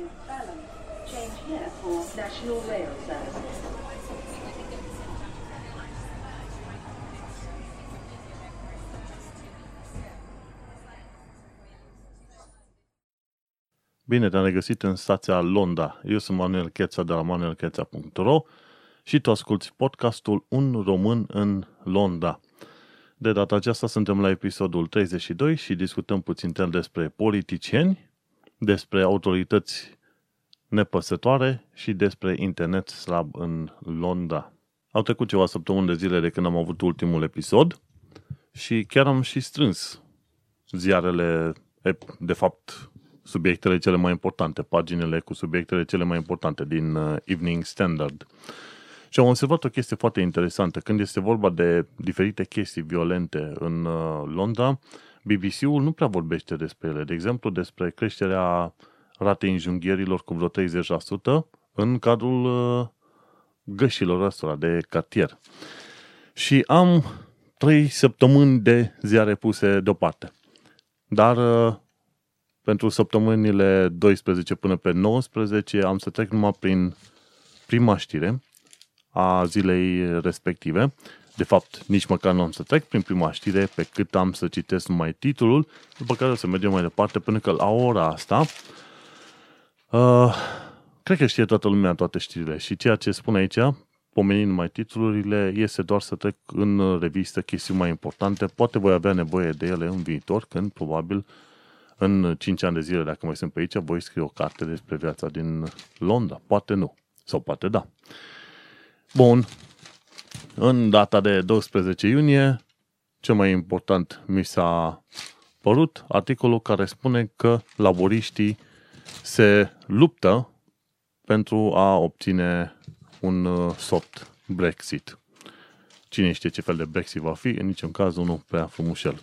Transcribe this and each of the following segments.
to Balham. Change here for National Rail Services. Bine te-am regăsit în stația Londa. Eu sunt Manuel Cheța de la manuelcheța.ro și tu asculti podcastul Un român în Londa. De data aceasta suntem la episodul 32 și discutăm puțin despre politicieni, despre autorități nepăsătoare și despre internet slab în Londra. Au trecut ceva săptămâni de zile de când am avut ultimul episod și chiar am și strâns ziarele, de fapt, subiectele cele mai importante, paginile cu subiectele cele mai importante din uh, Evening Standard. Și am observat o chestie foarte interesantă. Când este vorba de diferite chestii violente în uh, Londra, BBC-ul nu prea vorbește despre ele. De exemplu, despre creșterea ratei înjunghierilor cu vreo 30% în cadrul uh, gășilor ăstora de cartier. Și am trei săptămâni de ziare puse deoparte. Dar uh, pentru săptămânile 12 până pe 19 am să trec numai prin prima știre a zilei respective. De fapt, nici măcar nu am să trec prin prima știre pe cât am să citesc numai titlul, după care o să mergem mai departe până că la ora asta uh, cred că știe toată lumea toate știrile și ceea ce spun aici, pomenind mai titlurile, este doar să trec în revistă chestiuni mai importante. Poate voi avea nevoie de ele în viitor, când probabil în 5 ani de zile, dacă mai sunt pe aici, voi scrie o carte despre viața din Londra. Poate nu. Sau poate da. Bun. În data de 12 iunie, cel mai important mi s-a părut articolul care spune că laboriștii se luptă pentru a obține un uh, soft Brexit. Cine știe ce fel de Brexit va fi, în niciun caz unul prea frumușel.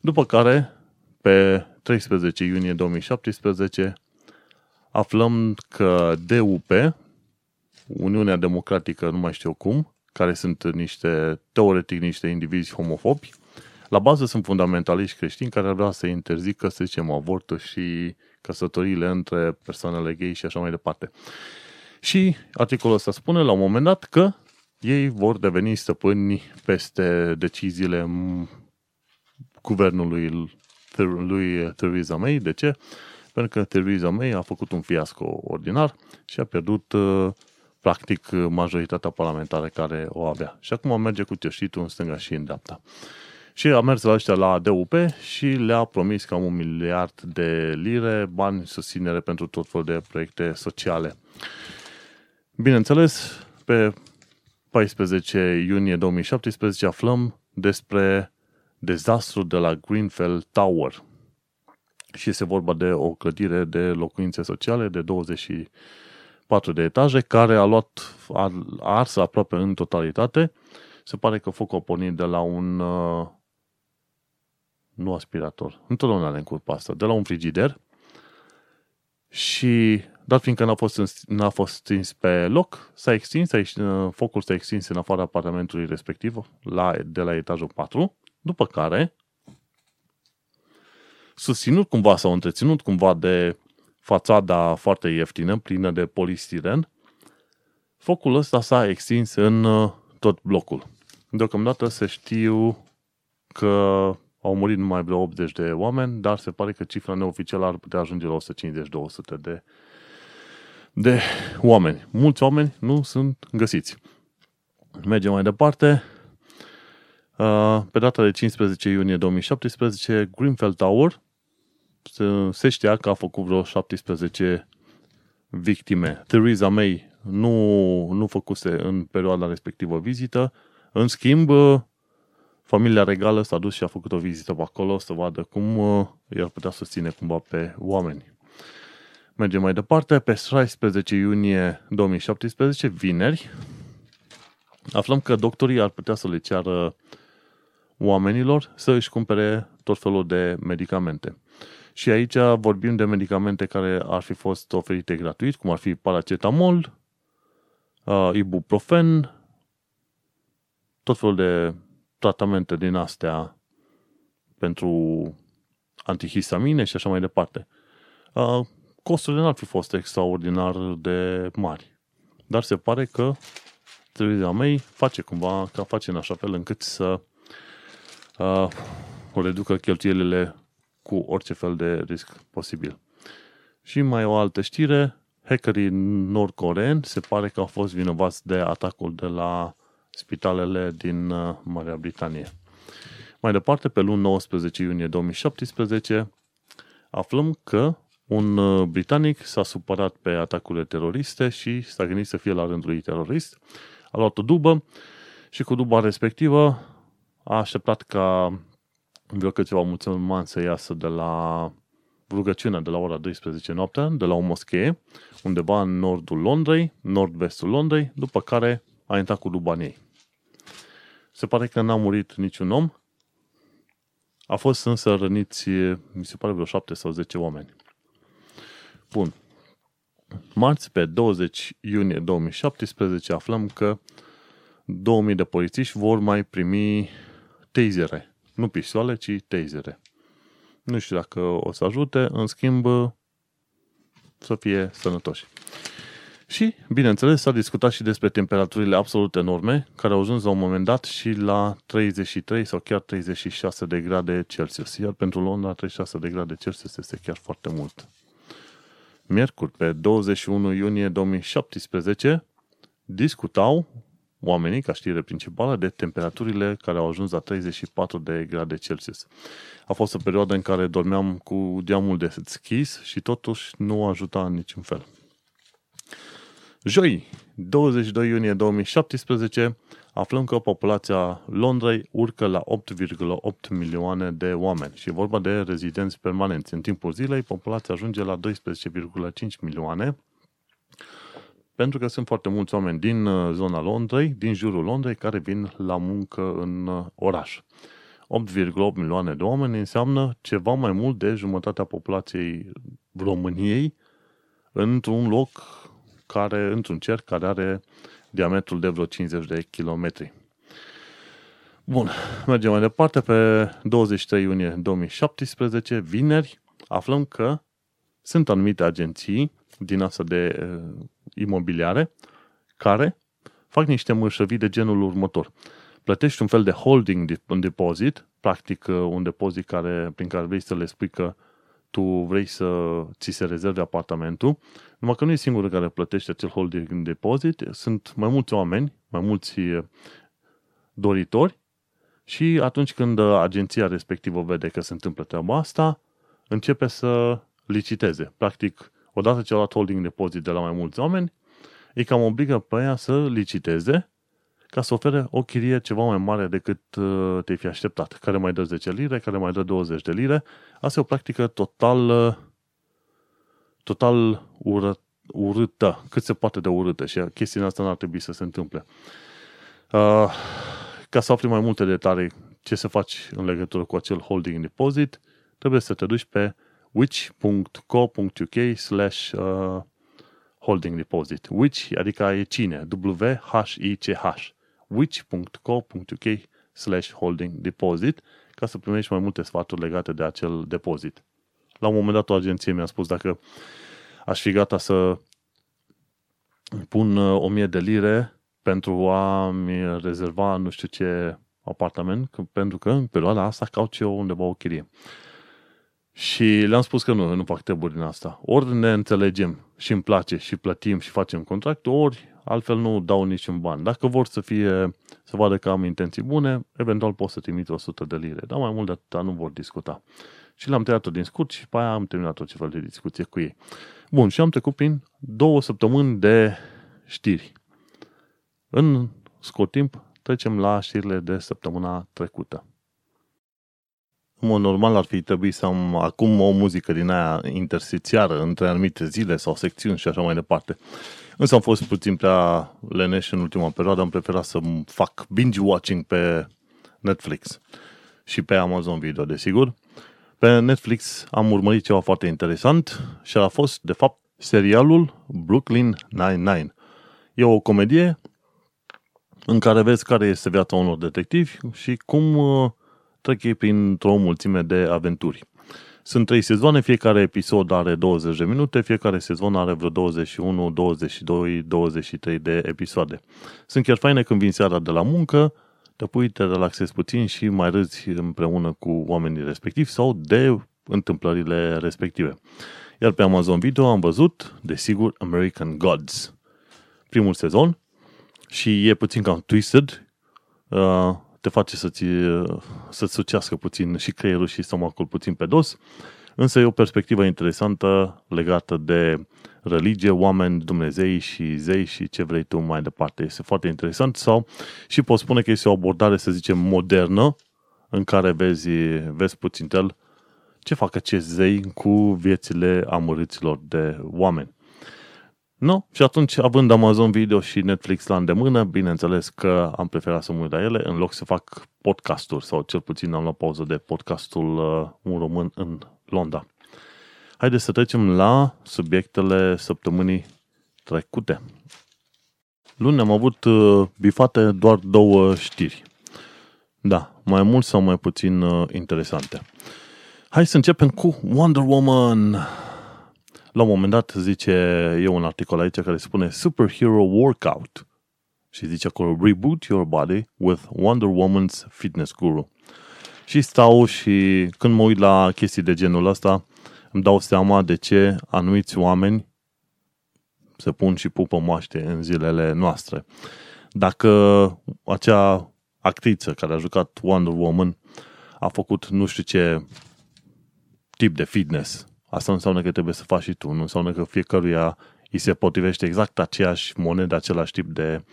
După care, pe 13 iunie 2017, aflăm că DUP, Uniunea Democratică, nu mai știu cum, care sunt niște, teoretic, niște indivizi homofobi, la bază sunt fundamentaliști creștini care ar vrea să interzică, să zicem, avortul și căsătoriile între persoanele gay și așa mai departe. Și articolul ăsta spune la un moment dat că ei vor deveni stăpâni peste deciziile guvernului lui Theresa May. De ce? Pentru că Theresa May a făcut un fiasco ordinar și a pierdut uh, practic majoritatea parlamentară care o avea. Și acum merge cu cerșitul în stânga și în dreapta. Și a mers la ăștia la DUP și le-a promis cam un miliard de lire, bani susținere pentru tot felul de proiecte sociale. Bineînțeles, pe 14 iunie 2017 aflăm despre dezastru de la Greenfell Tower. Și este vorba de o clădire de locuințe sociale de 24 de etaje care a luat a ars aproape în totalitate. Se pare că focul a pornit de la un uh, nu aspirator, întotdeauna le încurc asta, de la un frigider și dat fiindcă n-a fost, n-a fost stins pe loc, s-a extins, s-a, focul s-a extins în afara apartamentului respectiv, la, de la etajul 4, după care, susținut cumva sau întreținut cumva de fațada foarte ieftină, plină de polistiren, focul ăsta s-a extins în uh, tot blocul. Deocamdată se știu că au murit numai vreo 80 de oameni, dar se pare că cifra neoficială ar putea ajunge la 150-200 de, de oameni. Mulți oameni nu sunt găsiți. Mergem mai departe. Uh, pe data de 15 iunie 2017, Greenfield Tower se știa că a făcut vreo 17 victime. Theresa May nu, nu făcuse în perioada respectivă vizită. În schimb, familia regală s-a dus și a făcut o vizită pe acolo să vadă cum uh, i-ar putea susține cumva pe oameni. Mergem mai departe. Pe 16 iunie 2017, vineri, aflăm că doctorii ar putea să le ceară oamenilor să își cumpere tot felul de medicamente. Și aici vorbim de medicamente care ar fi fost oferite gratuit, cum ar fi paracetamol, uh, ibuprofen, tot felul de tratamente din astea pentru antihistamine și așa mai departe. Uh, costurile n-ar fi fost extraordinar de mari. Dar se pare că televiziunea mei face cumva, ca face în așa fel încât să uh, reducă cheltuielile cu orice fel de risc posibil. Și mai o altă știre, hackerii nord-coreeni se pare că au fost vinovați de atacul de la spitalele din uh, Marea Britanie. Mai departe, pe luni 19 iunie 2017, aflăm că un uh, britanic s-a supărat pe atacurile teroriste și s-a gândit să fie la rândul lui terorist. A luat o dubă și cu duba respectivă a așteptat ca vreo câțiva musulmani să iasă de la rugăciunea de la ora 12 noaptea, de la o moschee, undeva în nordul Londrei, nord-vestul Londrei, după care a intrat cu duba în ei. Se pare că n-a murit niciun om, a fost însă răniți, mi se pare, vreo 7 sau 10 oameni. Bun. Marți, pe 20 iunie 2017, aflăm că 2000 de polițiști vor mai primi tasere. Nu pistoale, ci tasere. Nu știu dacă o să ajute, în schimb, să fie sănătoși. Și, bineînțeles, s-a discutat și despre temperaturile absolut enorme, care au ajuns la un moment dat și la 33 sau chiar 36 de grade Celsius. Iar pentru Londra, 36 de grade Celsius este chiar foarte mult. Miercuri, pe 21 iunie 2017, discutau oamenii, ca știre principală, de temperaturile care au ajuns la 34 de grade Celsius. A fost o perioadă în care dormeam cu geamul deschis și totuși nu ajuta în niciun fel. Joi, 22 iunie 2017, aflăm că populația Londrei urcă la 8,8 milioane de oameni și e vorba de rezidenți permanenți. În timpul zilei, populația ajunge la 12,5 milioane, pentru că sunt foarte mulți oameni din uh, zona Londrei, din jurul Londrei, care vin la muncă în uh, oraș. 8,8 milioane de oameni înseamnă ceva mai mult de jumătatea populației României într-un loc care, într-un cerc care are diametrul de vreo 50 de kilometri. Bun, mergem mai departe. Pe 23 iunie 2017, vineri, aflăm că sunt anumite agenții din asta de uh, imobiliare care fac niște mărșăvii de genul următor. Plătești un fel de holding deposit, practic uh, un depozit care, prin care vrei să le spui că tu vrei să ți se rezerve apartamentul, numai că nu e singurul care plătește acel holding deposit, sunt mai mulți oameni, mai mulți uh, doritori și atunci când agenția respectivă vede că se întâmplă treaba asta, începe să liciteze. Practic, odată ce a luat holding deposit de la mai mulți oameni, îi cam obligă pe ea să liciteze ca să ofere o chirie ceva mai mare decât uh, te-ai fi așteptat. Care mai dă 10 lire, care mai dă 20 de lire. Asta e o practică total, uh, total ură, urâtă, cât se poate de urâtă și chestia asta n-ar trebui să se întâmple. Uh, ca să afli mai multe detalii ce să faci în legătură cu acel holding deposit, trebuie să te duci pe which.co.uk slash holding deposit. Which, adică e cine? W-H-I-C-H which.co.uk slash holding deposit ca să primești mai multe sfaturi legate de acel depozit. La un moment dat o agenție mi-a spus dacă aș fi gata să pun 1000 uh, de lire pentru a-mi rezerva nu știu ce apartament, pentru că în perioada asta caut eu undeva o chirie. Și le-am spus că nu, nu fac treburi din asta. Ori ne înțelegem și îmi place și plătim și facem contract, ori altfel nu dau niciun ban. Dacă vor să fie, să vadă că am intenții bune, eventual pot să trimit 100 de lire, dar mai mult de atâta nu vor discuta. Și l-am tăiat-o din scurt și pe aia am terminat orice fel de discuție cu ei. Bun, și am trecut prin două săptămâni de știri. În scurt timp, trecem la știrile de săptămâna trecută. În mod normal ar fi trebuit să am acum o muzică din aia interstițiară între anumite zile sau secțiuni și așa mai departe. Însă am fost puțin prea leneș în ultima perioadă, am preferat să fac binge-watching pe Netflix și pe Amazon Video, desigur. Pe Netflix am urmărit ceva foarte interesant și a fost, de fapt, serialul Brooklyn Nine-Nine. E o comedie în care vezi care este viața unor detectivi și cum uh, trec ei printr-o mulțime de aventuri. Sunt trei sezoane, fiecare episod are 20 de minute, fiecare sezon are vreo 21, 22, 23 de episoade. Sunt chiar faine când vin seara de la muncă, te pui, te relaxezi puțin și mai râzi împreună cu oamenii respectivi sau de întâmplările respective. Iar pe Amazon Video am văzut, desigur, American Gods. Primul sezon și e puțin cam twisted, uh, te face să-ți, să-ți sucească puțin și creierul și stomacul puțin pe dos, însă e o perspectivă interesantă legată de religie, oameni, Dumnezei și zei și ce vrei tu mai departe. Este foarte interesant sau și pot spune că este o abordare, să zicem, modernă în care vezi, vezi puțin el ce fac acești zei cu viețile amărâților de oameni. Nu? Și atunci, având Amazon Video și Netflix la îndemână, bineînțeles că am preferat să mă uit la ele în loc să fac podcasturi sau cel puțin am luat pauză de podcastul uh, Un Român în Londra. Haideți să trecem la subiectele săptămânii trecute. Luni am avut uh, bifate doar două știri. Da, mai mult sau mai puțin uh, interesante. Hai să începem cu Wonder Woman. La un moment dat zice, e un articol aici care spune Superhero Workout. Și zice acolo, Reboot your body with Wonder Woman's Fitness Guru. Și stau și când mă uit la chestii de genul ăsta, îmi dau seama de ce anumiți oameni se pun și pupă moaște în zilele noastre. Dacă acea actriță care a jucat Wonder Woman a făcut nu știu ce tip de fitness, asta nu înseamnă că trebuie să faci și tu, nu înseamnă că fiecăruia îi se potrivește exact aceeași monedă, același tip de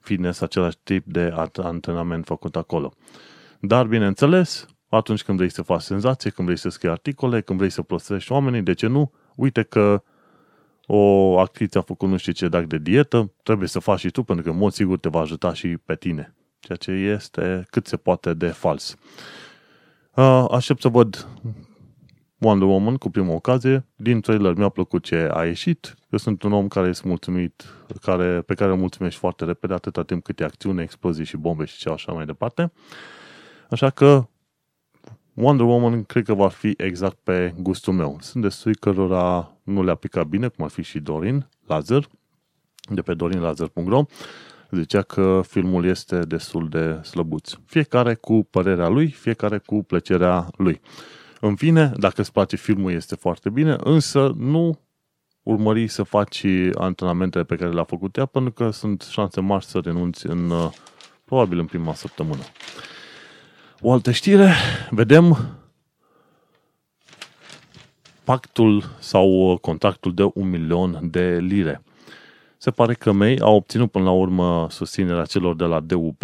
fitness, același tip de antrenament făcut acolo. Dar, bineînțeles, atunci când vrei să faci senzație, când vrei să scrii articole, când vrei să prostești oamenii, de ce nu? Uite că o actriță a făcut nu știu ce dac de dietă, trebuie să faci și tu, pentru că în mod sigur te va ajuta și pe tine. Ceea ce este cât se poate de fals. Aștept să văd Wonder Woman cu prima ocazie. Din trailer mi-a plăcut ce a ieșit. Eu sunt un om care este mulțumit, care, pe care îl mulțumești foarte repede atâta timp cât e acțiune, explozii și bombe și ce așa mai departe. Așa că Wonder Woman cred că va fi exact pe gustul meu. Sunt destui cărora nu le-a picat bine, cum ar fi și Dorin Lazar, de pe dorinlazar.ro, zicea că filmul este destul de slăbuț. Fiecare cu părerea lui, fiecare cu plăcerea lui. În fine, dacă îți place filmul, este foarte bine, însă nu urmări să faci antrenamentele pe care le-a făcut ea, pentru că sunt șanse mari să renunți în, uh, probabil în prima săptămână. O altă știre, vedem pactul sau contractul de un milion de lire. Se pare că May a obținut până la urmă susținerea celor de la DUP,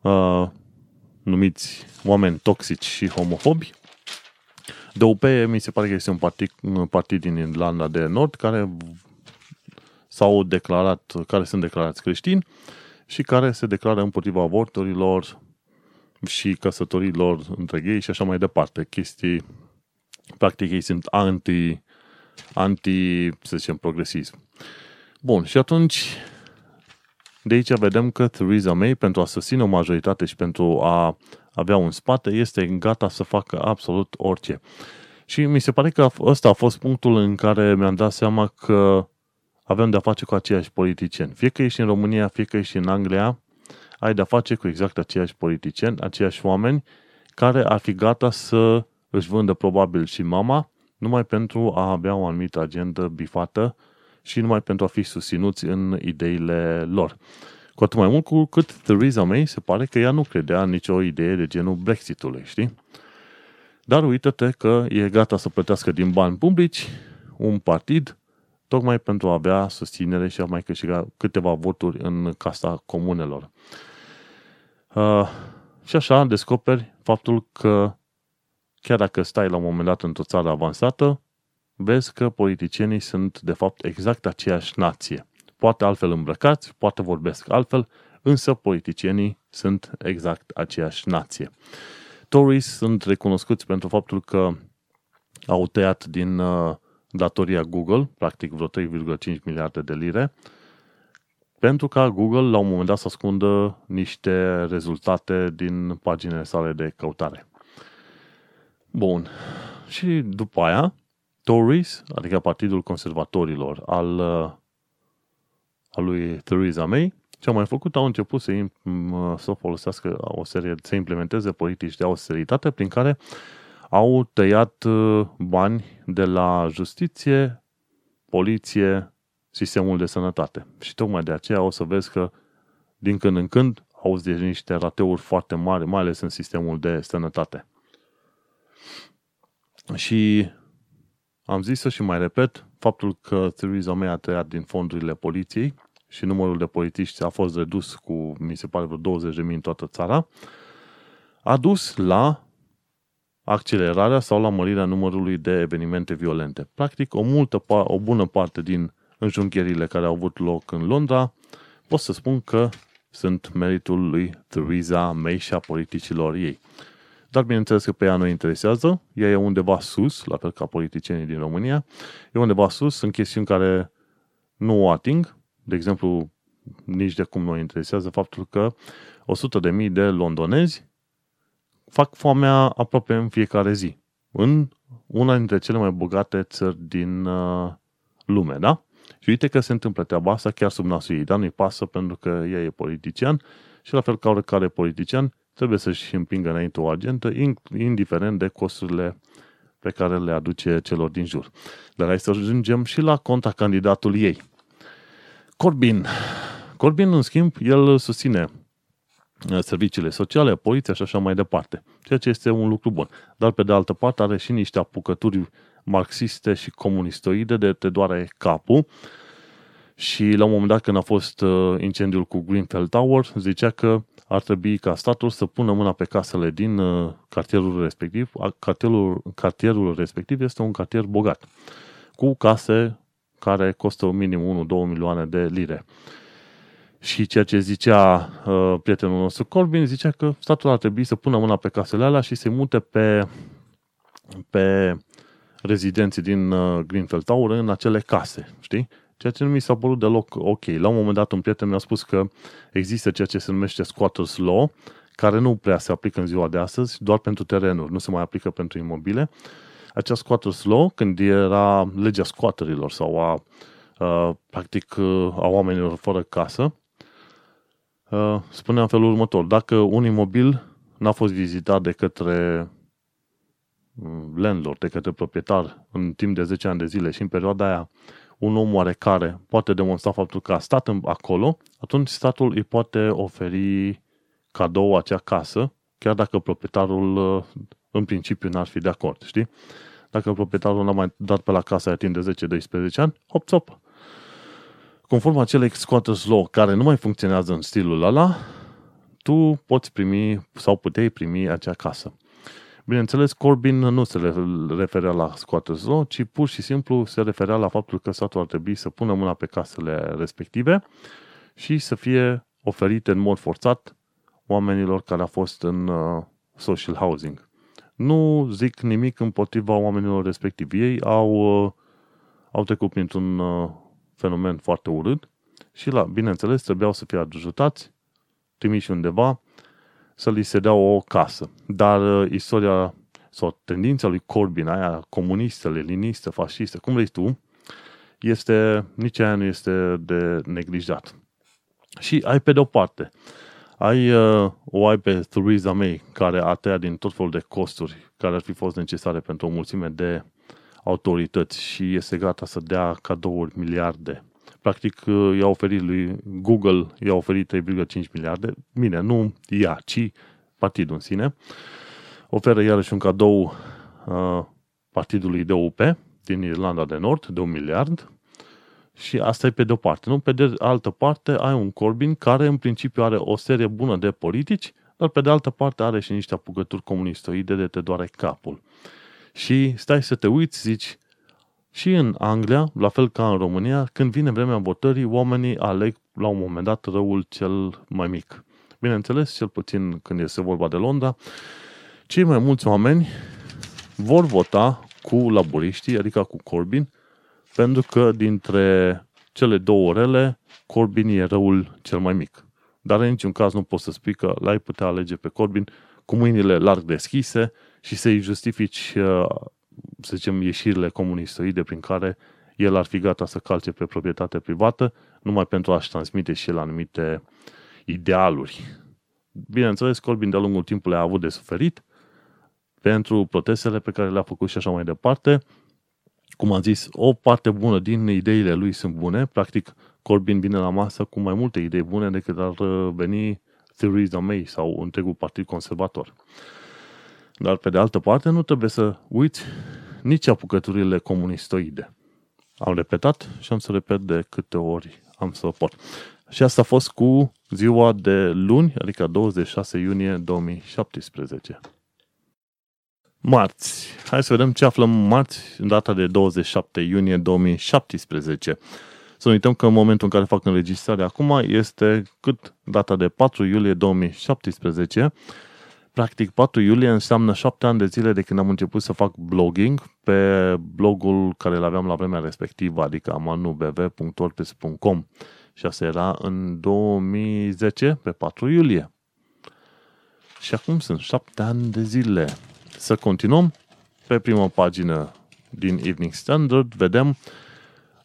uh, numiți oameni toxici și homofobi, DUP mi se pare că este un partid, un partid din Irlanda de Nord care s-au declarat, care sunt declarați creștini și care se declară împotriva avorturilor și căsătorilor între gay și așa mai departe. Chestii, practic ei sunt anti, anti, să zicem, progresism. Bun, și atunci de aici vedem că Theresa May, pentru a susține o majoritate și pentru a avea un spate, este gata să facă absolut orice. Și mi se pare că ăsta a fost punctul în care mi-am dat seama că avem de-a face cu aceiași politicieni. Fie că ești în România, fie că ești în Anglia, ai de-a face cu exact aceiași politicieni, aceiași oameni care ar fi gata să își vândă probabil și mama numai pentru a avea o anumită agendă bifată și numai pentru a fi susținuți în ideile lor. Cu atât mai mult cu cât Theresa May se pare că ea nu credea în nicio idee de genul Brexitului, știi? Dar uită-te că e gata să plătească din bani publici un partid tocmai pentru a avea susținere și a mai câștiga câteva voturi în Casa Comunelor. Uh, și așa descoperi faptul că chiar dacă stai la un moment dat într-o țară avansată, vezi că politicienii sunt de fapt exact aceeași nație. Poate altfel îmbrăcați, poate vorbesc altfel, însă politicienii sunt exact aceeași nație. Tories sunt recunoscuți pentru faptul că au tăiat din uh, datoria Google, practic vreo 3,5 miliarde de lire, pentru ca Google la un moment dat să ascundă niște rezultate din paginile sale de căutare. Bun. și după aia, Tories, adică Partidul Conservatorilor al, uh, al lui Theresa May, ce au mai făcut, au început să, să folosească o serie, să implementeze politici de austeritate prin care au tăiat uh, bani de la justiție, poliție, sistemul de sănătate. Și tocmai de aceea o să vezi că din când în când auzi de niște rateuri foarte mari, mai ales în sistemul de sănătate. Și am zis-o și mai repet, faptul că Theresa May a tăiat din fondurile poliției și numărul de polițiști a fost redus cu, mi se pare, vreo 20.000 în toată țara, a dus la accelerarea sau la mărirea numărului de evenimente violente. Practic, o, multă, o bună parte din înjunghierile care au avut loc în Londra, pot să spun că sunt meritul lui Theresa May și a politicilor ei. Dar bineînțeles că pe ea nu interesează, ea e undeva sus, la fel ca politicienii din România, e undeva sus în chestiuni care nu o ating, de exemplu, nici de cum nu o interesează faptul că 100.000 de londonezi fac foamea aproape în fiecare zi, în una dintre cele mai bogate țări din uh, lume, da? Și uite că se întâmplă treaba asta chiar sub nasul ei, dar nu-i pasă pentru că ea e politician și la fel ca oricare politician trebuie să-și împingă înainte o agentă, indiferent de costurile pe care le aduce celor din jur. Dar hai să ajungem și la conta candidatului ei. Corbyn. Corbyn, în schimb, el susține uh, serviciile sociale, poliția și așa mai departe, ceea ce este un lucru bun. Dar, pe de altă parte, are și niște apucături marxiste și comunistoide de te doare capul și la un moment dat când a fost uh, incendiul cu Greenfield Tower, zicea că ar trebui ca statul să pună mâna pe casele din uh, cartierul respectiv. Cartierul, cartierul respectiv este un cartier bogat, cu case care costă minim 1-2 milioane de lire. Și ceea ce zicea uh, prietenul nostru Corbyn, zicea că statul ar trebui să pună mâna pe casele alea și să mute pe, pe rezidenții din uh, Greenfield Tower în acele case, știi? Ceea ce nu mi s-a părut deloc ok. La un moment dat un prieten mi-a spus că există ceea ce se numește squatters law, care nu prea se aplică în ziua de astăzi, doar pentru terenuri, nu se mai aplică pentru imobile. Acea squatters law, când era legea squatterilor sau a, a practic a oamenilor fără casă, a, spunea în felul următor. Dacă un imobil n-a fost vizitat de către mm, landlord, de către proprietar în timp de 10 ani de zile și în perioada aia un om oarecare poate demonstra faptul că a stat acolo, atunci statul îi poate oferi cadou acea casă, chiar dacă proprietarul uh, în principiu n-ar fi de acord, știi? Dacă proprietarul n-a mai dat pe la casa aia timp de 10-12 ani, hop, hop. Conform acelei squatters law care nu mai funcționează în stilul ăla, tu poți primi sau puteai primi acea casă. Bineînțeles, Corbyn nu se referea la squatters law, ci pur și simplu se referea la faptul că statul ar trebui să pună mâna pe casele respective și să fie oferite în mod forțat oamenilor care au fost în uh, social housing. Nu zic nimic împotriva oamenilor respectivi. Ei au, uh, au trecut printr-un uh, fenomen foarte urât și, la, bineînțeles, trebuiau să fie ajutați, trimiși undeva să li se dea o casă. Dar uh, istoria sau tendința lui Corbyn, aia comunistă, leninistă, fascistă, cum vrei tu, este, nici aia nu este de neglijat. Și ai pe de-o parte, ai, uh, o ai pe Theresa May, care a tăiat din tot felul de costuri care ar fi fost necesare pentru o mulțime de autorități și este gata să dea cadouri miliarde practic uh, i-a oferit lui Google, i-a oferit 3,5 miliarde, bine, nu ea, ci partidul în sine, oferă iarăși un cadou uh, partidului DUP din Irlanda de Nord de un miliard și asta e pe de-o parte. Nu? Pe de altă parte ai un Corbyn care în principiu are o serie bună de politici, dar pe de altă parte are și niște apucături comunistoide de te doare capul. Și stai să te uiți, zici, și în Anglia, la fel ca în România, când vine vremea votării, oamenii aleg la un moment dat răul cel mai mic. Bineînțeles, cel puțin când este vorba de Londra, cei mai mulți oameni vor vota cu laburiștii, adică cu Corbyn, pentru că dintre cele două rele, Corbyn e răul cel mai mic. Dar în niciun caz nu poți să spui că l-ai putea alege pe Corbyn cu mâinile larg deschise și să-i justifici uh, să zicem, ieșirile comunistoide prin care el ar fi gata să calce pe proprietate privată numai pentru a-și transmite și el anumite idealuri. Bineînțeles, Corbyn de-a lungul timpului a avut de suferit pentru protestele pe care le-a făcut și așa mai departe. Cum am zis, o parte bună din ideile lui sunt bune. Practic, Corbyn vine la masă cu mai multe idei bune decât ar veni Theresa May sau întregul partid conservator. Dar, pe de altă parte, nu trebuie să uiți nici apucăturile comunistoide. Am repetat și am să repet de câte ori am să pot. Și asta a fost cu ziua de luni, adică 26 iunie 2017. Marți. Hai să vedem ce aflăm marți, în data de 27 iunie 2017. Să nu uităm că în momentul în care fac înregistrarea acum este cât data de 4 iulie 2017. Practic 4 iulie înseamnă 7 ani de zile de când am început să fac blogging pe blogul care îl aveam la vremea respectivă, adică amanubv.wordpress.com și asta era în 2010, pe 4 iulie. Și acum sunt 7 ani de zile. Să continuăm. Pe prima pagină din Evening Standard vedem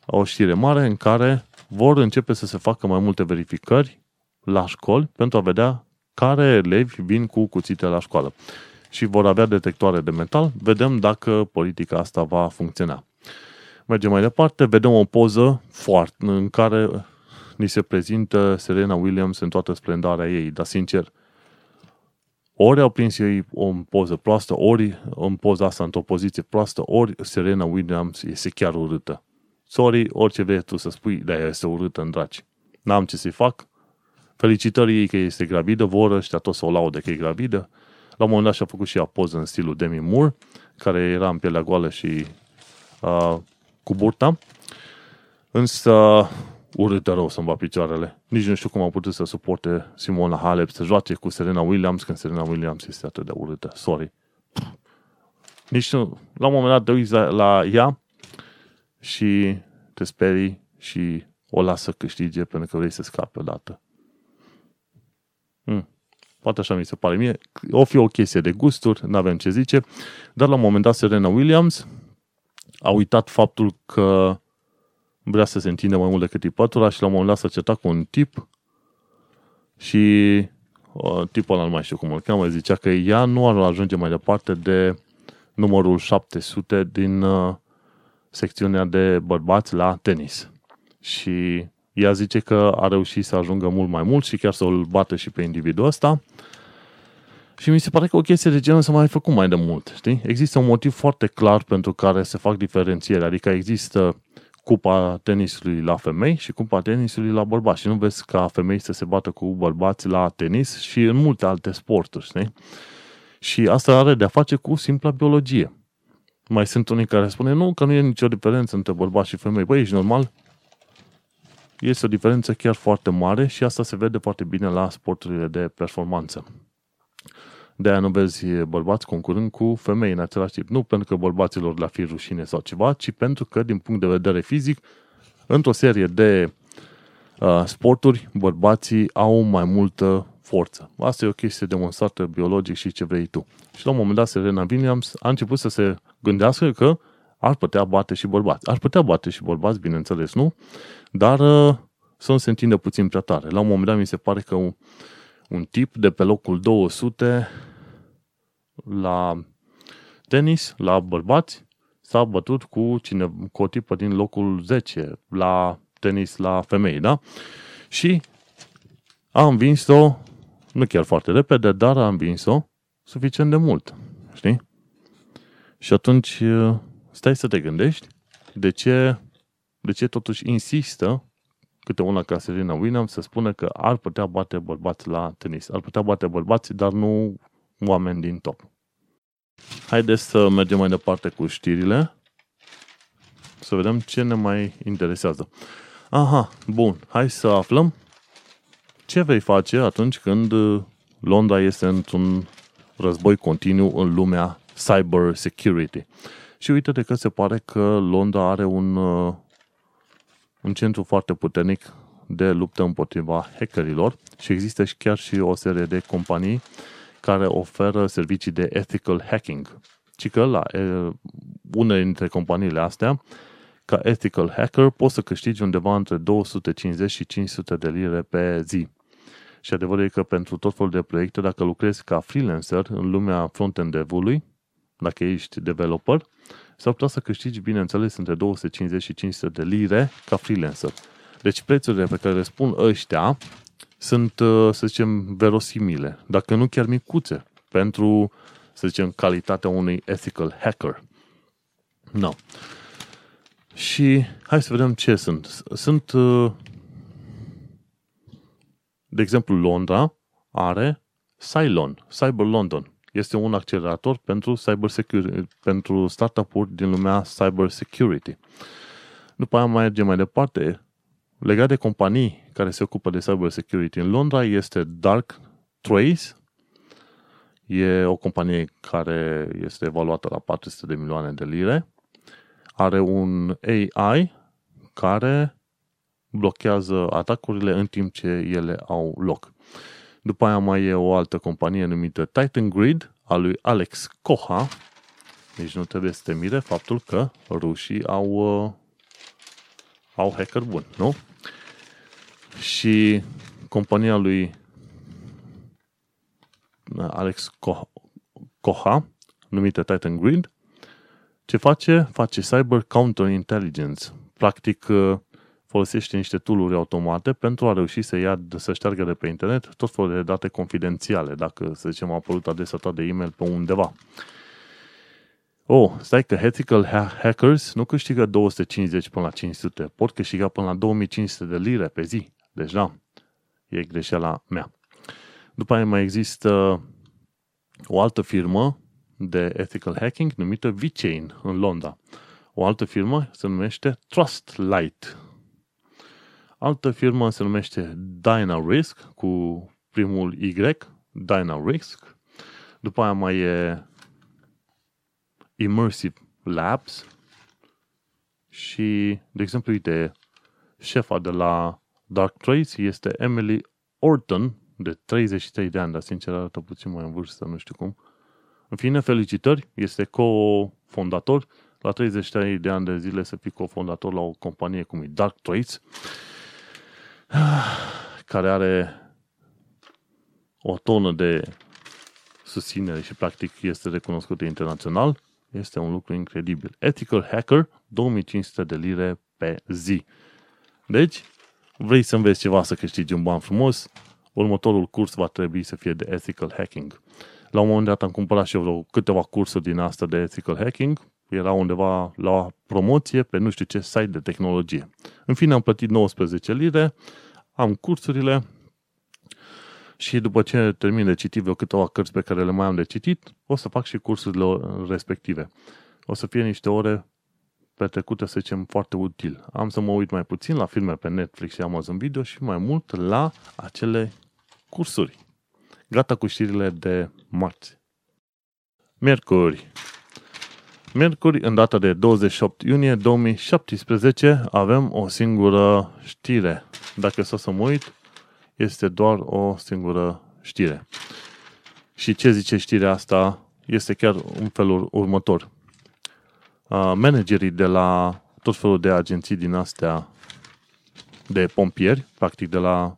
o știre mare în care vor începe să se facă mai multe verificări la școli pentru a vedea care elevi vin cu cuțite la școală. Și vor avea detectoare de metal. Vedem dacă politica asta va funcționa. Mergem mai departe, vedem o poză foarte, în care ni se prezintă Serena Williams în toată splendoarea ei, dar sincer, ori au prins ei o poză proastă, ori în poza asta într-o poziție proastă, ori Serena Williams este chiar urâtă. Sorry, orice vrei tu să spui, de este urâtă în draci. N-am ce să-i fac. Felicitări ei că este gravidă, vor ăștia tot să o laude că e gravidă. La un moment dat și-a făcut și ea poză în stilul Demi Moore, care era în pielea goală și uh, cu burta. Însă urâtă rău să-mi va picioarele. Nici nu știu cum am putut să suporte Simona Halep să joace cu Serena Williams când Serena Williams este atât de urâtă. Sorry. Nici nu. La un moment dat te uiți la, la ea și te sperii și o lasă câștige pentru că vrei să scape odată. Hmm. Poate așa mi se pare mie. O fi o chestie de gusturi, nu avem ce zice. Dar la un moment dat Serena Williams a uitat faptul că vrea să se întinde mai mult decât tipătura și la un moment dat s-a certat cu un tip și uh, tipul ăla nu mai știu cum îl cheamă, zicea că ea nu ar ajunge mai departe de numărul 700 din uh, secțiunea de bărbați la tenis. Și ea zice că a reușit să ajungă mult mai mult și chiar să îl bată și pe individul ăsta. Și mi se pare că o chestie de genul s-a mai făcut mai de mult, știi? Există un motiv foarte clar pentru care se fac diferențiere, adică există cupa tenisului la femei și cupa tenisului la bărbați. Și nu vezi ca femei să se bată cu bărbați la tenis și în multe alte sporturi, știi? Și asta are de-a face cu simpla biologie. Mai sunt unii care spune, nu, că nu e nicio diferență între bărbați și femei. Băi, ești normal? Este o diferență chiar foarte mare și asta se vede foarte bine la sporturile de performanță. De aia nu vezi bărbați concurând cu femei în același timp. Nu pentru că bărbaților le-a fi rușine sau ceva, ci pentru că, din punct de vedere fizic, într-o serie de uh, sporturi, bărbații au mai multă forță. Asta e o chestie demonstrată biologic și ce vrei tu. Și la un moment dat Serena Williams a început să se gândească că ar putea bate și bărbați. Ar putea bate și bărbați, bineînțeles, nu? Dar uh, să nu se întindă puțin prea tare. La un moment dat mi se pare că un, un tip de pe locul 200 la tenis, la bărbați, s-a bătut cu, cine, cu o tipă din locul 10 la tenis la femei, da? Și a învins-o, nu chiar foarte repede, dar a învins-o suficient de mult, știi? Și atunci stai să te gândești de ce, de ce totuși insistă câte una ca Serena Williams să spună că ar putea bate bărbați la tenis. Ar putea bate bărbați, dar nu oameni din top. Haideți să mergem mai departe cu știrile. Să vedem ce ne mai interesează. Aha, bun. Hai să aflăm ce vei face atunci când Londra este într-un război continuu în lumea cyber security. Și uite-te că se pare că Londra are un, un centru foarte puternic de luptă împotriva hackerilor și există și chiar și o serie de companii care oferă servicii de ethical hacking. ci că la e, unele dintre companiile astea, ca ethical hacker, poți să câștigi undeva între 250 și 500 de lire pe zi. Și adevărul e că pentru tot felul de proiecte, dacă lucrezi ca freelancer în lumea front-end dev-ului, dacă ești developer, s-ar putea să câștigi, bineînțeles, între 250 și 500 de lire ca freelancer. Deci prețurile pe care le spun ăștia sunt, uh, să zicem, verosimile, dacă nu chiar micuțe, pentru, să zicem, calitatea unui ethical hacker. No. Și hai să vedem ce sunt. Sunt, uh, de exemplu, Londra are Cylon, Cyber London. Este un accelerator pentru, cyber security, pentru startup-uri din lumea cyber security. După aia mai mergem mai departe. Legat de companii care se ocupă de cyber security în Londra este Dark Trace. E o companie care este evaluată la 400 de milioane de lire. Are un AI care blochează atacurile în timp ce ele au loc. După aia mai e o altă companie numită Titan Grid, a lui Alex Koha. Deci nu trebuie să te mire faptul că rușii au, uh, au hacker bun, nu? Și compania lui Alex Koha, numită Titan Grid, ce face? Face Cyber Counter Intelligence. Practic, uh, folosește niște tooluri automate pentru a reuși să ia, să șteargă de pe internet tot felul de date confidențiale, dacă, să zicem, a apărut adresa ta de e-mail pe undeva. Oh, stai că ethical hackers nu câștigă 250 până la 500, pot câștiga până la 2500 de lire pe zi. Deci da, e greșeala mea. După aia mai există o altă firmă de ethical hacking numită VChain în Londra. O altă firmă se numește Trustlight Altă firmă se numește DynaRisk cu primul Y, DynaRisk. După aia mai e Immersive Labs și, de exemplu, uite, șefa de la Dark Trace este Emily Orton, de 33 de ani, dar sincer arată puțin mai în vârstă, nu știu cum. În fine, felicitări, este co-fondator, la 33 de ani de zile să fii co-fondator la o companie cum e Dark Trace care are o tonă de susținere și practic este recunoscută internațional, este un lucru incredibil. Ethical Hacker, 2500 de lire pe zi. Deci, vrei să înveți ceva să câștigi un ban frumos, următorul curs va trebui să fie de Ethical Hacking. La un moment dat am cumpărat și eu vreo câteva cursuri din asta de Ethical Hacking, era undeva la promoție pe nu știu ce site de tehnologie. În fine, am plătit 19 lire, am cursurile și după ce termin de citit vreo câteva cărți pe care le mai am de citit, o să fac și cursurile respective. O să fie niște ore petrecute, să zicem, foarte util. Am să mă uit mai puțin la filme pe Netflix și Amazon Video și mai mult la acele cursuri. Gata cu știrile de marți. Miercuri. Miercuri, în data de 28 iunie 2017, avem o singură știre. Dacă să să mă uit, este doar o singură știre. Și ce zice știrea asta este chiar un felul următor. Managerii de la tot felul de agenții din astea de pompieri, practic de la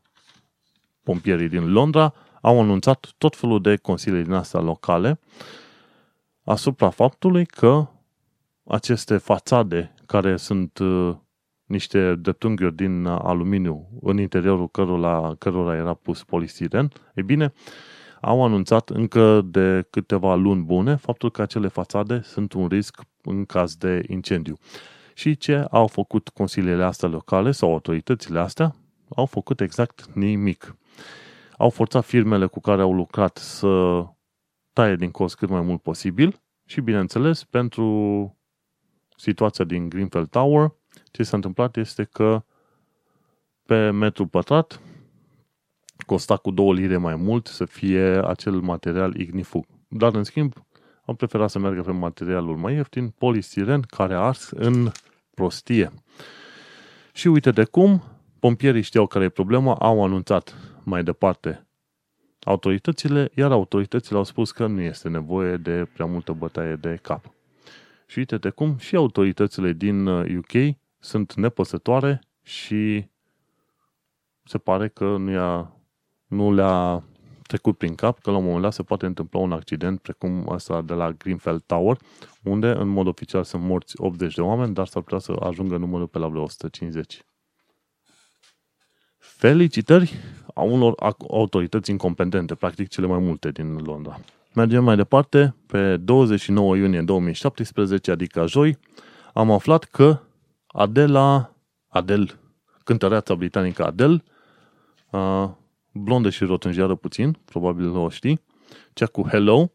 pompierii din Londra, au anunțat tot felul de consilii din astea locale asupra faptului că aceste fațade care sunt uh, niște dreptunghiuri din aluminiu în interiorul cărora, cărora era pus polistiren, e bine, au anunțat încă de câteva luni bune faptul că acele fațade sunt un risc în caz de incendiu. Și ce au făcut consiliile astea locale sau autoritățile astea? Au făcut exact nimic. Au forțat firmele cu care au lucrat să taie din cost cât mai mult posibil și, bineînțeles, pentru situația din Greenfield Tower, ce s-a întâmplat este că pe metru pătrat costa cu două lire mai mult să fie acel material ignifug. Dar, în schimb, am preferat să meargă pe materialul mai ieftin, polistiren, care a ars în prostie. Și uite de cum, pompierii știau care e problema, au anunțat mai departe autoritățile, iar autoritățile au spus că nu este nevoie de prea multă bătaie de cap. Și uite-te cum și autoritățile din UK uh, sunt nepăsătoare și se pare că nu, i-a, nu le-a trecut prin cap că la un moment dat se poate întâmpla un accident precum ăsta de la Greenfield Tower, unde în mod oficial sunt morți 80 de oameni, dar s-ar putea să ajungă numărul pe la vreo 150. Felicitări a unor autorități incompetente, practic cele mai multe din Londra. Mergem mai departe, pe 29 iunie 2017, adică joi, am aflat că Adela, Adel, cântăreața britanică Adele, blondă și rotunjeară puțin, probabil o știi, cea cu Hello,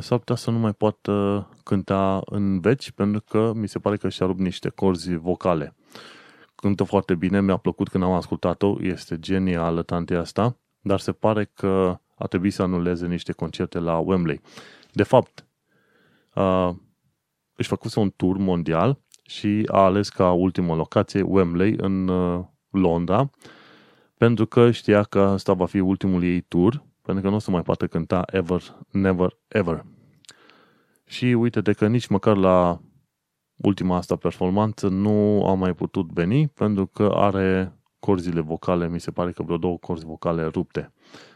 s-ar putea să nu mai poată cânta în veci, pentru că mi se pare că și-a rupt niște corzi vocale. Cântă foarte bine, mi-a plăcut când am ascultat-o, este genială tantea asta, dar se pare că a trebuit să anuleze niște concerte la Wembley. De fapt, uh, își făcuse un tur mondial și a ales ca ultimă locație Wembley în uh, Londra, pentru că știa că asta va fi ultimul ei tur, pentru că nu o să mai poată cânta Ever, Never, Ever. Și uite-te că nici măcar la ultima asta performanță nu a mai putut veni, pentru că are corzile vocale, mi se pare că vreo două corzi vocale rupte.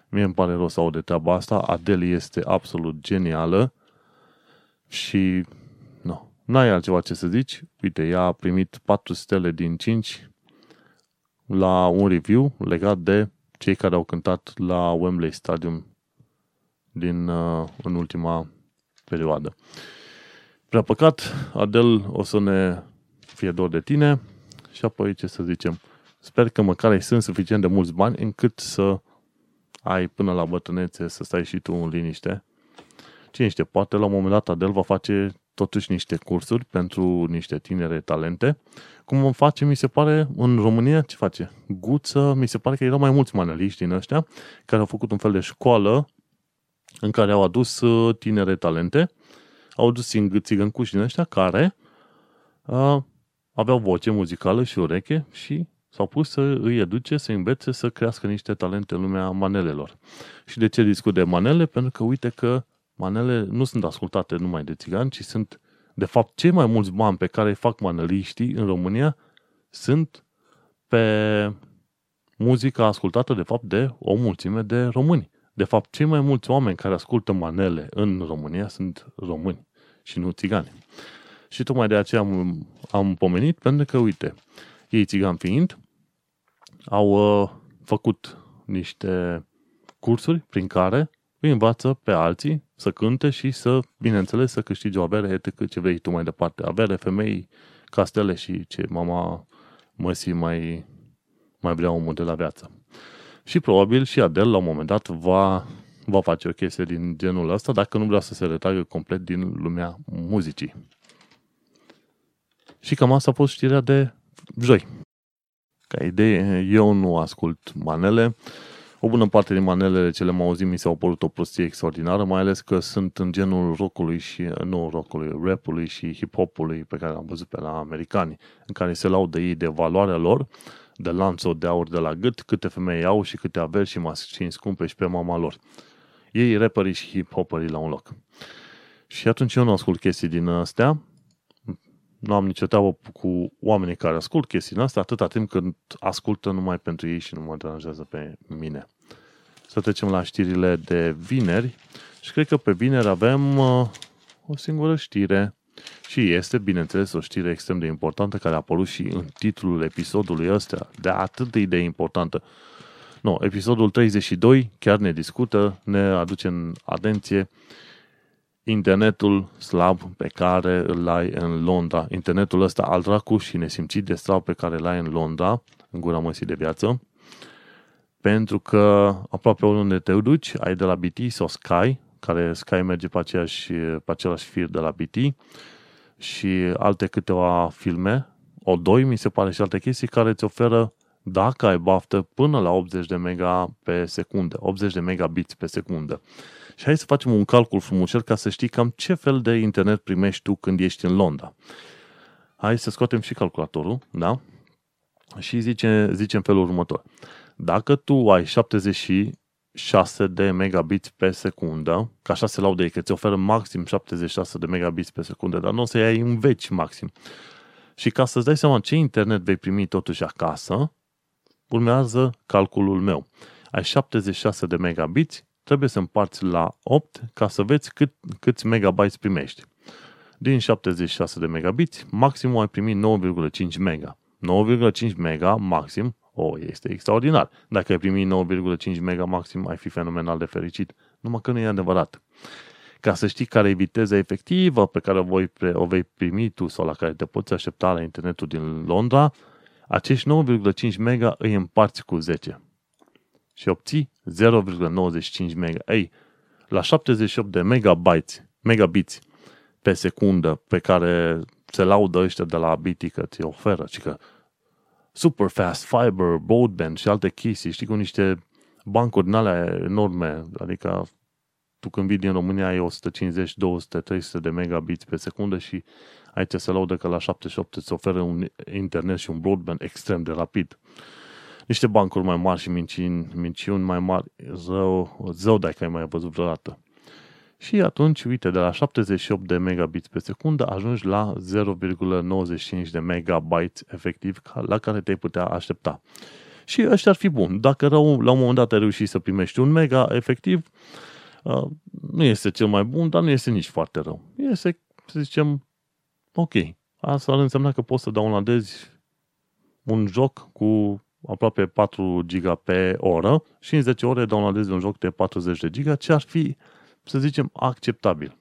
Mie îmi pare rău să aud de treaba asta. Adele este absolut genială și nu, n-ai altceva ce să zici. Uite, ea a primit 4 stele din 5 la un review legat de cei care au cântat la Wembley Stadium din, uh, în ultima perioadă. Prea păcat, Adel o să ne fie dor de tine și apoi ce să zicem. Sper că măcar ai sunt suficient de mulți bani încât să ai până la bătrânețe să stai și tu în liniște. Cine știe, poate la un moment dat Adel va face totuși niște cursuri pentru niște tinere talente. Cum face, mi se pare, în România, ce face? Guță, mi se pare că erau mai mulți maneliști din ăștia care au făcut un fel de școală în care au adus uh, tinere talente, au adus țigăncuși din ăștia care uh, aveau voce muzicală și ureche și s-au pus să îi educe, să învețe să crească niște talente în lumea manelelor. Și de ce discut de manele? Pentru că uite că manele nu sunt ascultate numai de țigani, ci sunt, de fapt, cei mai mulți bani pe care îi fac maneliștii în România sunt pe muzica ascultată, de fapt, de o mulțime de români. De fapt, cei mai mulți oameni care ascultă manele în România sunt români și nu țigani. Și tocmai de aceea am, am pomenit, pentru că, uite, ei țigan fiind, au uh, făcut niște cursuri prin care îi învață pe alții să cânte și să, bineînțeles, să câștige o avere, etc. ce vrei tu mai departe. Avere, femei, castele și ce mama măsii mai, mai vrea omul de la viață. Și probabil și Adel la un moment dat va, va face o chestie din genul ăsta dacă nu vrea să se retragă complet din lumea muzicii. Și cam asta a fost știrea de joi. Ca idee, eu nu ascult manele. O bună parte din manelele ce le-am auzit mi s-au părut o prostie extraordinară, mai ales că sunt în genul rockului și, nu rockului, rapului și hip-hopului pe care l-am văzut pe la americani, în care se laudă ei de valoarea lor, de lanțul de aur de la gât, câte femei au și câte averi și mașini scumpe și pe mama lor. Ei, rapperii și hip-hopperii la un loc. Și atunci eu nu ascult chestii din astea, nu am nicio treabă cu oamenii care ascult chestiile astea, atâta timp când ascultă numai pentru ei și nu mă deranjează pe mine. Să trecem la știrile de vineri și cred că pe vineri avem uh, o singură știre și este, bineînțeles, o știre extrem de importantă care a apărut și în titlul episodului ăsta, de atât de idee importantă. No, episodul 32 chiar ne discută, ne aduce în atenție internetul slab pe care îl ai în Londra. Internetul ăsta al dracu și nesimțit de slab pe care îl ai în Londra, în gura măsii de viață, pentru că aproape oriunde te duci, ai de la BT sau Sky, care Sky merge pe, aceeași, pe același fir de la BT și alte câteva filme, o doi mi se pare și alte chestii care îți oferă dacă ai baftă până la 80 de mega pe secundă, 80 de megabits pe secundă. Și hai să facem un calcul frumușel ca să știi cam ce fel de internet primești tu când ești în Londra. Hai să scoatem și calculatorul, da? Și zice, zice în felul următor. Dacă tu ai 70 76 de megabits pe secundă, că așa se laudă ei, că ți oferă maxim 76 de megabits pe secundă, dar nu o să iei în veci maxim. Și ca să-ți dai seama ce internet vei primi totuși acasă, urmează calculul meu. Ai 76 de megabits, trebuie să împarți la 8 ca să vezi cât, câți megabytes primești. Din 76 de megabits, maximum ai primi 9,5 mega. 9,5 mega maxim, o, oh, este extraordinar. Dacă ai primi 9,5 mega maxim, ai fi fenomenal de fericit. Numai că nu e adevărat. Ca să știi care e viteza efectivă pe care o, voi, o vei primi tu sau la care te poți aștepta la internetul din Londra, acești 9,5 mega îi împarți cu 10 și obții 0,95 mega. Ei, la 78 de megabytes, megabits pe secundă pe care se laudă ăștia de la BT că ți oferă, ci că super fast fiber, broadband și alte chestii, știi, cu niște bancuri din alea enorme, adică tu când vii din România ai 150, 200, 300 de megabits pe secundă și aici se laudă că la 78 îți oferă un internet și un broadband extrem de rapid. Niște bancuri mai mari și minciuni, minciuni mai mari, zău, zău dacă ai mai văzut vreodată. Și atunci, uite, de la 78 de megabits pe secundă ajungi la 0,95 de megabytes efectiv la care te-ai putea aștepta. Și ăștia ar fi bun. Dacă rău, la un moment dat ai reușit să primești un mega efectiv, uh, nu este cel mai bun, dar nu este nici foarte rău. Este, să zicem, ok. Asta ar însemna că poți să downloadezi un joc cu aproape 4 giga pe oră și în 10 ore downloadezi un joc de 40 de giga, ce ar fi să zicem, acceptabil.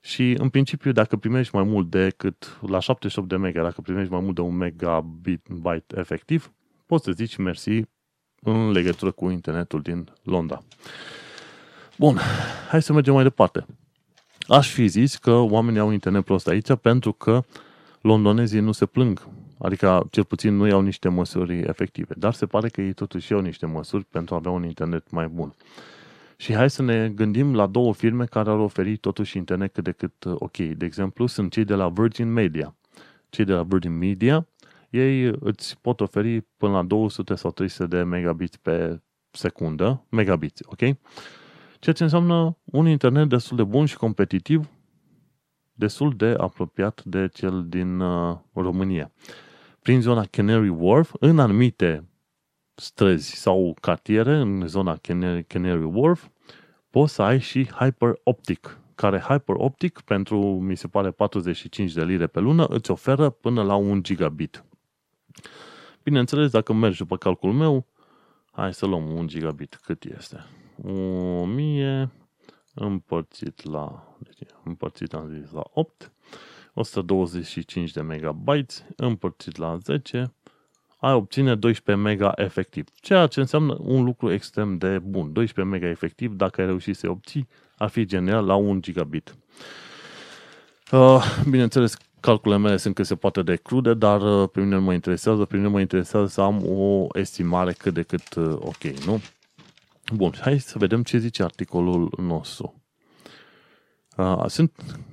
Și, în principiu, dacă primești mai mult decât la 78 de mega, dacă primești mai mult de un megabit byte efectiv, poți să zici mersi în legătură cu internetul din Londra. Bun, hai să mergem mai departe. Aș fi zis că oamenii au internet prost aici pentru că londonezii nu se plâng. Adică, cel puțin, nu iau niște măsuri efective. Dar se pare că ei totuși iau niște măsuri pentru a avea un internet mai bun. Și hai să ne gândim la două firme care au oferit totuși internet cât de cât uh, ok. De exemplu, sunt cei de la Virgin Media. Cei de la Virgin Media, ei îți pot oferi până la 200 sau 300 de megabits pe secundă, megabits, ok? Ceea ce înseamnă un internet destul de bun și competitiv, destul de apropiat de cel din uh, România. Prin zona Canary Wharf, în anumite străzi sau cartiere în zona Canary Wharf, poți să ai și Hyper Optic, care Hyper Optic, pentru, mi se pare, 45 de lire pe lună, îți oferă până la 1 gigabit. Bineînțeles, dacă mergi după calculul meu, hai să luăm 1 gigabit. Cât este? 1000 împărțit la, deci împărțit am zis la 8, 125 de megabytes împărțit la 10, ai obține 12 mega efectiv. Ceea ce înseamnă un lucru extrem de bun. 12 mega efectiv, dacă ai reușit să obții, ar fi genial la 1 gigabit. Uh, bineînțeles, calculele mele sunt cât se poate de crude, dar uh, pe mine nu mă interesează. Pe mine mă interesează să am o estimare cât de cât uh, ok, nu? Bun, hai să vedem ce zice articolul nostru. Uh, sunt,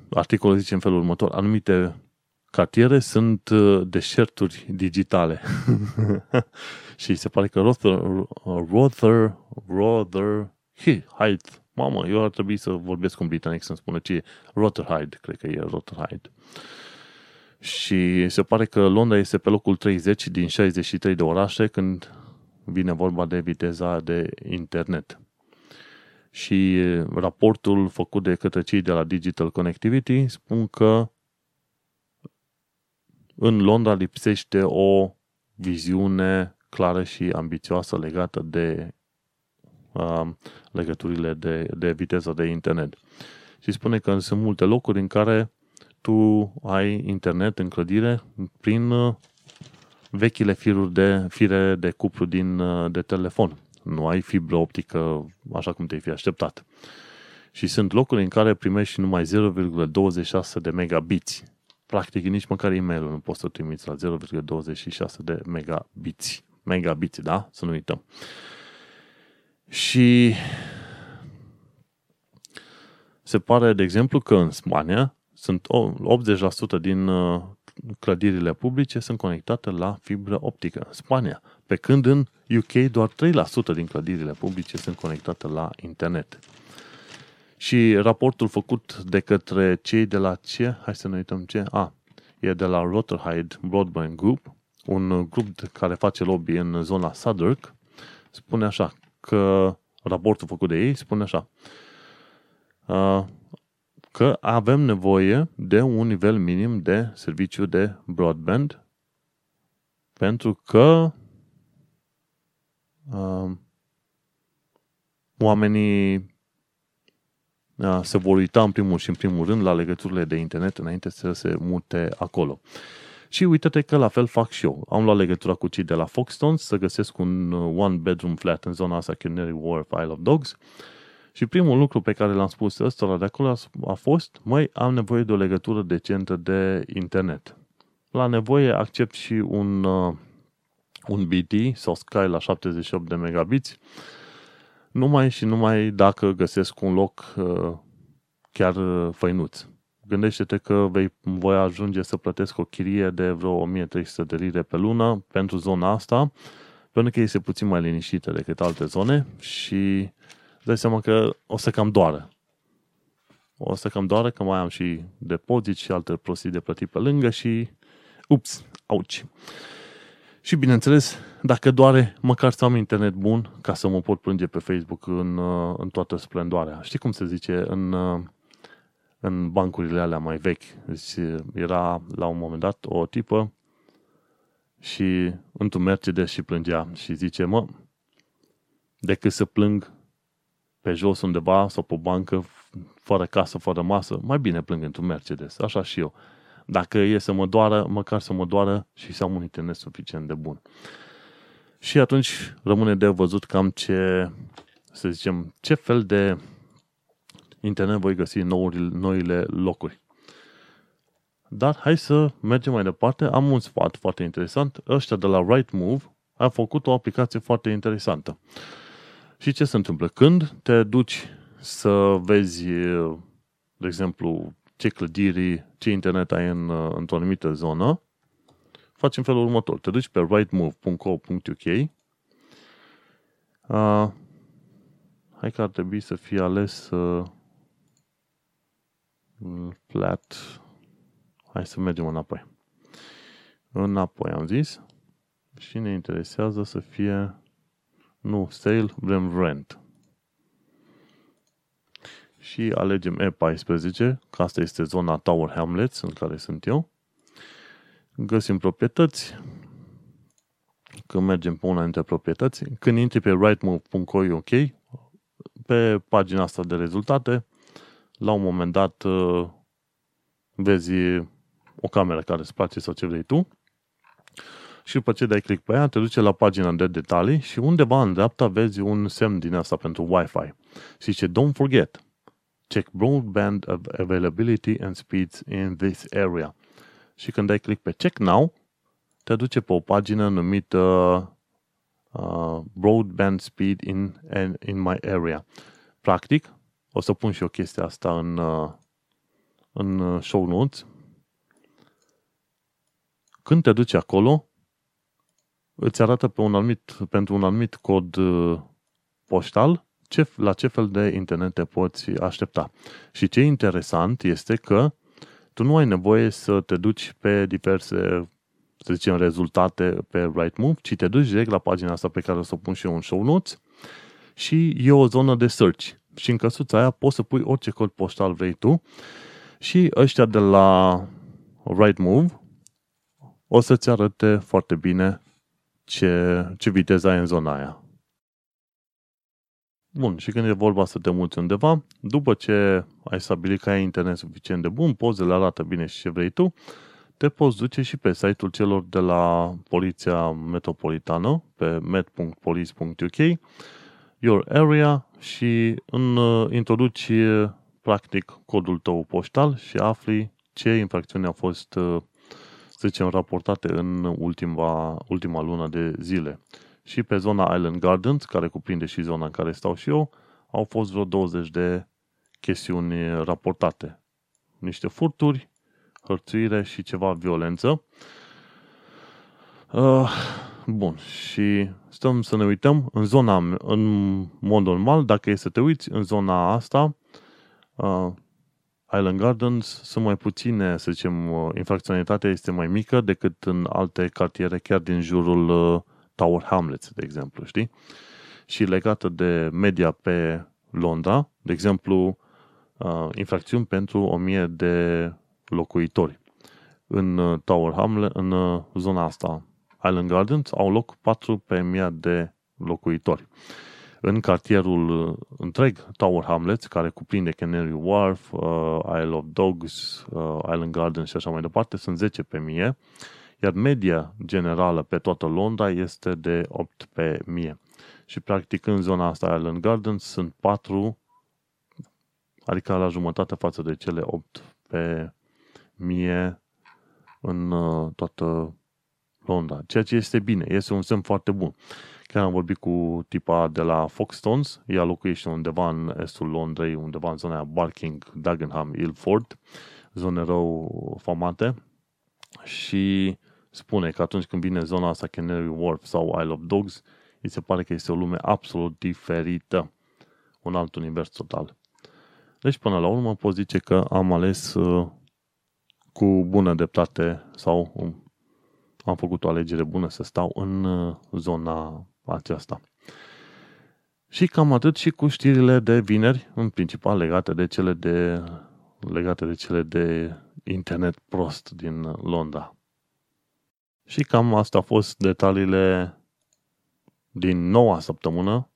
articolul zice în felul următor, anumite cartiere sunt uh, deșerturi digitale. și se pare că Rother, Rother, Rother, Height, mamă, eu ar trebui să vorbesc cu un britanic să-mi spună ce e Rotherhide, cred că e Rotherhide. Și se pare că Londra este pe locul 30 din 63 de orașe când vine vorba de viteza de internet. Și raportul făcut de către cei de la Digital Connectivity spun că în Londra lipsește o viziune clară și ambițioasă legată de uh, legăturile de, de viteză de internet. Și spune că sunt multe locuri în care tu ai internet în clădire prin uh, vechile firuri de, fire de cuplu din, uh, de telefon. Nu ai fibră optică așa cum te-ai fi așteptat. Și sunt locuri în care primești numai 0,26 de megabits practic nici măcar e mail nu poți să trimiți la 0,26 de megabits. Megabits, da? Să nu uităm. Și se pare, de exemplu, că în Spania sunt 80% din uh, clădirile publice sunt conectate la fibră optică în Spania, pe când în UK doar 3% din clădirile publice sunt conectate la internet. Și raportul făcut de către cei de la ce? Hai să ne uităm ce. A, e de la Rotherhide Broadband Group, un grup care face lobby în zona Southwark, spune așa că raportul făcut de ei spune așa că avem nevoie de un nivel minim de serviciu de broadband pentru că uh, oamenii uh, se vor uita în primul și în primul rând la legăturile de internet înainte să se mute acolo. Și uite-te că la fel fac și eu. Am luat legătura cu cei de la Foxtons să găsesc un uh, one bedroom flat în zona asta Canary Wharf, Isle of Dogs și primul lucru pe care l-am spus ăstora de acolo a fost, măi, am nevoie de o legătură decentă de internet. La nevoie accept și un, uh, un BT sau Sky la 78 de megabits, numai și numai dacă găsesc un loc uh, chiar uh, făinuț. Gândește-te că vei, voi ajunge să plătesc o chirie de vreo 1300 de lire pe lună pentru zona asta, pentru că este puțin mai liniștită decât alte zone și dai seama că o să cam doară. O să cam doară că mai am și depozit și alte prostii de plătit pe lângă și ups, auci. Și bineînțeles, dacă doare, măcar să am internet bun ca să mă pot plânge pe Facebook în, în toată splendoarea. Știi cum se zice în, în bancurile alea mai vechi? Deci era la un moment dat o tipă și într-un Mercedes și plângea și zice, mă, decât să plâng pe jos undeva sau pe o bancă, fără casă, fără masă, mai bine plâng într-un Mercedes, așa și eu. Dacă e să mă doară, măcar să mă doară și să am un internet suficient de bun. Și atunci rămâne de văzut cam ce, să zicem, ce fel de internet voi găsi în noile locuri. Dar hai să mergem mai departe. Am un sfat foarte interesant. Ăștia de la Rightmove au făcut o aplicație foarte interesantă. Și ce se întâmplă? Când te duci să vezi, de exemplu, ce clădiri, ce internet ai în, într-o anumită zonă, faci în felul următor. Te duci pe rightmove.co.uk uh, Hai că ar trebui să fie ales uh, flat. Hai să mergem înapoi. Înapoi am zis. Și ne interesează să fie nu sale, vrem rent. Și alegem E14, că asta este zona Tower Hamlets în care sunt eu. Găsim proprietăți. Când mergem pe una dintre proprietăți, când intri pe rightmove.co.uk, pe pagina asta de rezultate, la un moment dat uh, vezi o cameră care îți place sau ce vrei tu și după ce dai click pe ea, te duce la pagina de detalii și undeva în dreapta vezi un semn din asta pentru Wi-Fi. Și zice, don't forget, check broadband availability and speeds in this area. Și când dai click pe check now, te duce pe o pagină numită uh, broadband speed in, in, in my area. Practic, o să pun și o chestie asta în, uh, în show notes. Când te duci acolo, îți arată pe un anumit, pentru un anumit cod uh, poștal ce, la ce fel de internet te poți aștepta. Și ce e interesant este că tu nu ai nevoie să te duci pe diverse, să zicem, rezultate pe Rightmove, ci te duci direct la pagina asta pe care o să o pun și eu în show notes și e o zonă de search. Și în căsuța aia poți să pui orice cod poștal vrei tu și ăștia de la Rightmove o să-ți arate foarte bine ce, ce viteză ai în zona aia. Bun, și când e vorba să te muți undeva, după ce ai stabilit că ai internet suficient de bun, pozele arată bine și ce vrei tu, te poți duce și pe site-ul celor de la Poliția Metropolitană, pe met.police.uk, your area și în, uh, introduci practic codul tău poștal și afli ce infracțiune a fost uh, să zicem, raportate în ultima, ultima lună de zile. Și pe zona Island Gardens, care cuprinde și zona în care stau și eu, au fost vreo 20 de chestiuni raportate. Niște furturi, hărțuire și ceva violență. Uh, bun, și stăm să ne uităm în zona, în mod normal, dacă e să te uiți în zona asta, uh, Island Gardens sunt mai puține, să zicem, uh, infracționalitatea este mai mică decât în alte cartiere, chiar din jurul uh, Tower Hamlets, de exemplu, știi? Și legată de media pe Londra, de exemplu, uh, infracțiuni pentru 1000 de locuitori. În Tower Hamlet, în zona asta, Island Gardens, au loc 4 pe 1000 de locuitori în cartierul uh, întreg Tower Hamlets, care cuprinde Canary Wharf, uh, Isle of Dogs, uh, Island Gardens și așa mai departe, sunt 10 pe mie, iar media generală pe toată Londra este de 8 pe mie. Și practic în zona asta Island Gardens sunt 4, adică la jumătate față de cele 8 pe mie în uh, toată Londra, ceea ce este bine, este un semn foarte bun. Chiar am vorbit cu tipa de la Foxtons, ea locuiește undeva în estul Londrei, undeva în zona Barking, Dagenham, Ilford, zone rău famate și spune că atunci când vine zona asta Canary Wharf sau Isle of Dogs, îi se pare că este o lume absolut diferită. Un alt univers total. Deci, până la urmă, pot zice că am ales uh, cu bună dreptate sau um, am făcut o alegere bună să stau în uh, zona aceasta. Și cam atât și cu știrile de vineri, în principal legate de cele de, legate de, cele de internet prost din Londra. Și cam asta au fost detaliile din noua săptămână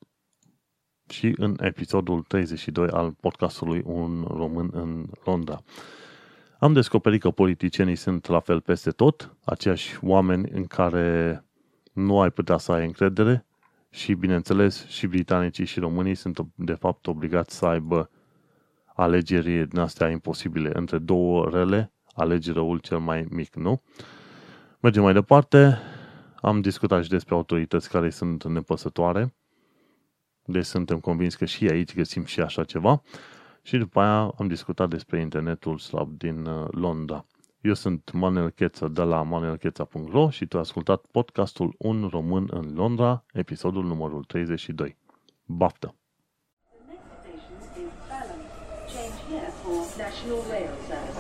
și în episodul 32 al podcastului Un român în Londra. Am descoperit că politicienii sunt la fel peste tot, aceiași oameni în care nu ai putea să ai încredere și, bineînțeles, și britanicii și românii sunt, de fapt, obligați să aibă alegeri din astea imposibile. Între două rele, alegi răul cel mai mic, nu? Mergem mai departe. Am discutat și despre autorități care sunt nepăsătoare. Deci suntem convins că și aici găsim și așa ceva. Și după aia am discutat despre internetul slab din uh, Londra. Eu sunt Manuel Cheța de la manuelcheța.ro și tu ai ascultat podcastul Un român în Londra, episodul numărul 32. Baftă! The next station is Balham. Change here for National Rail.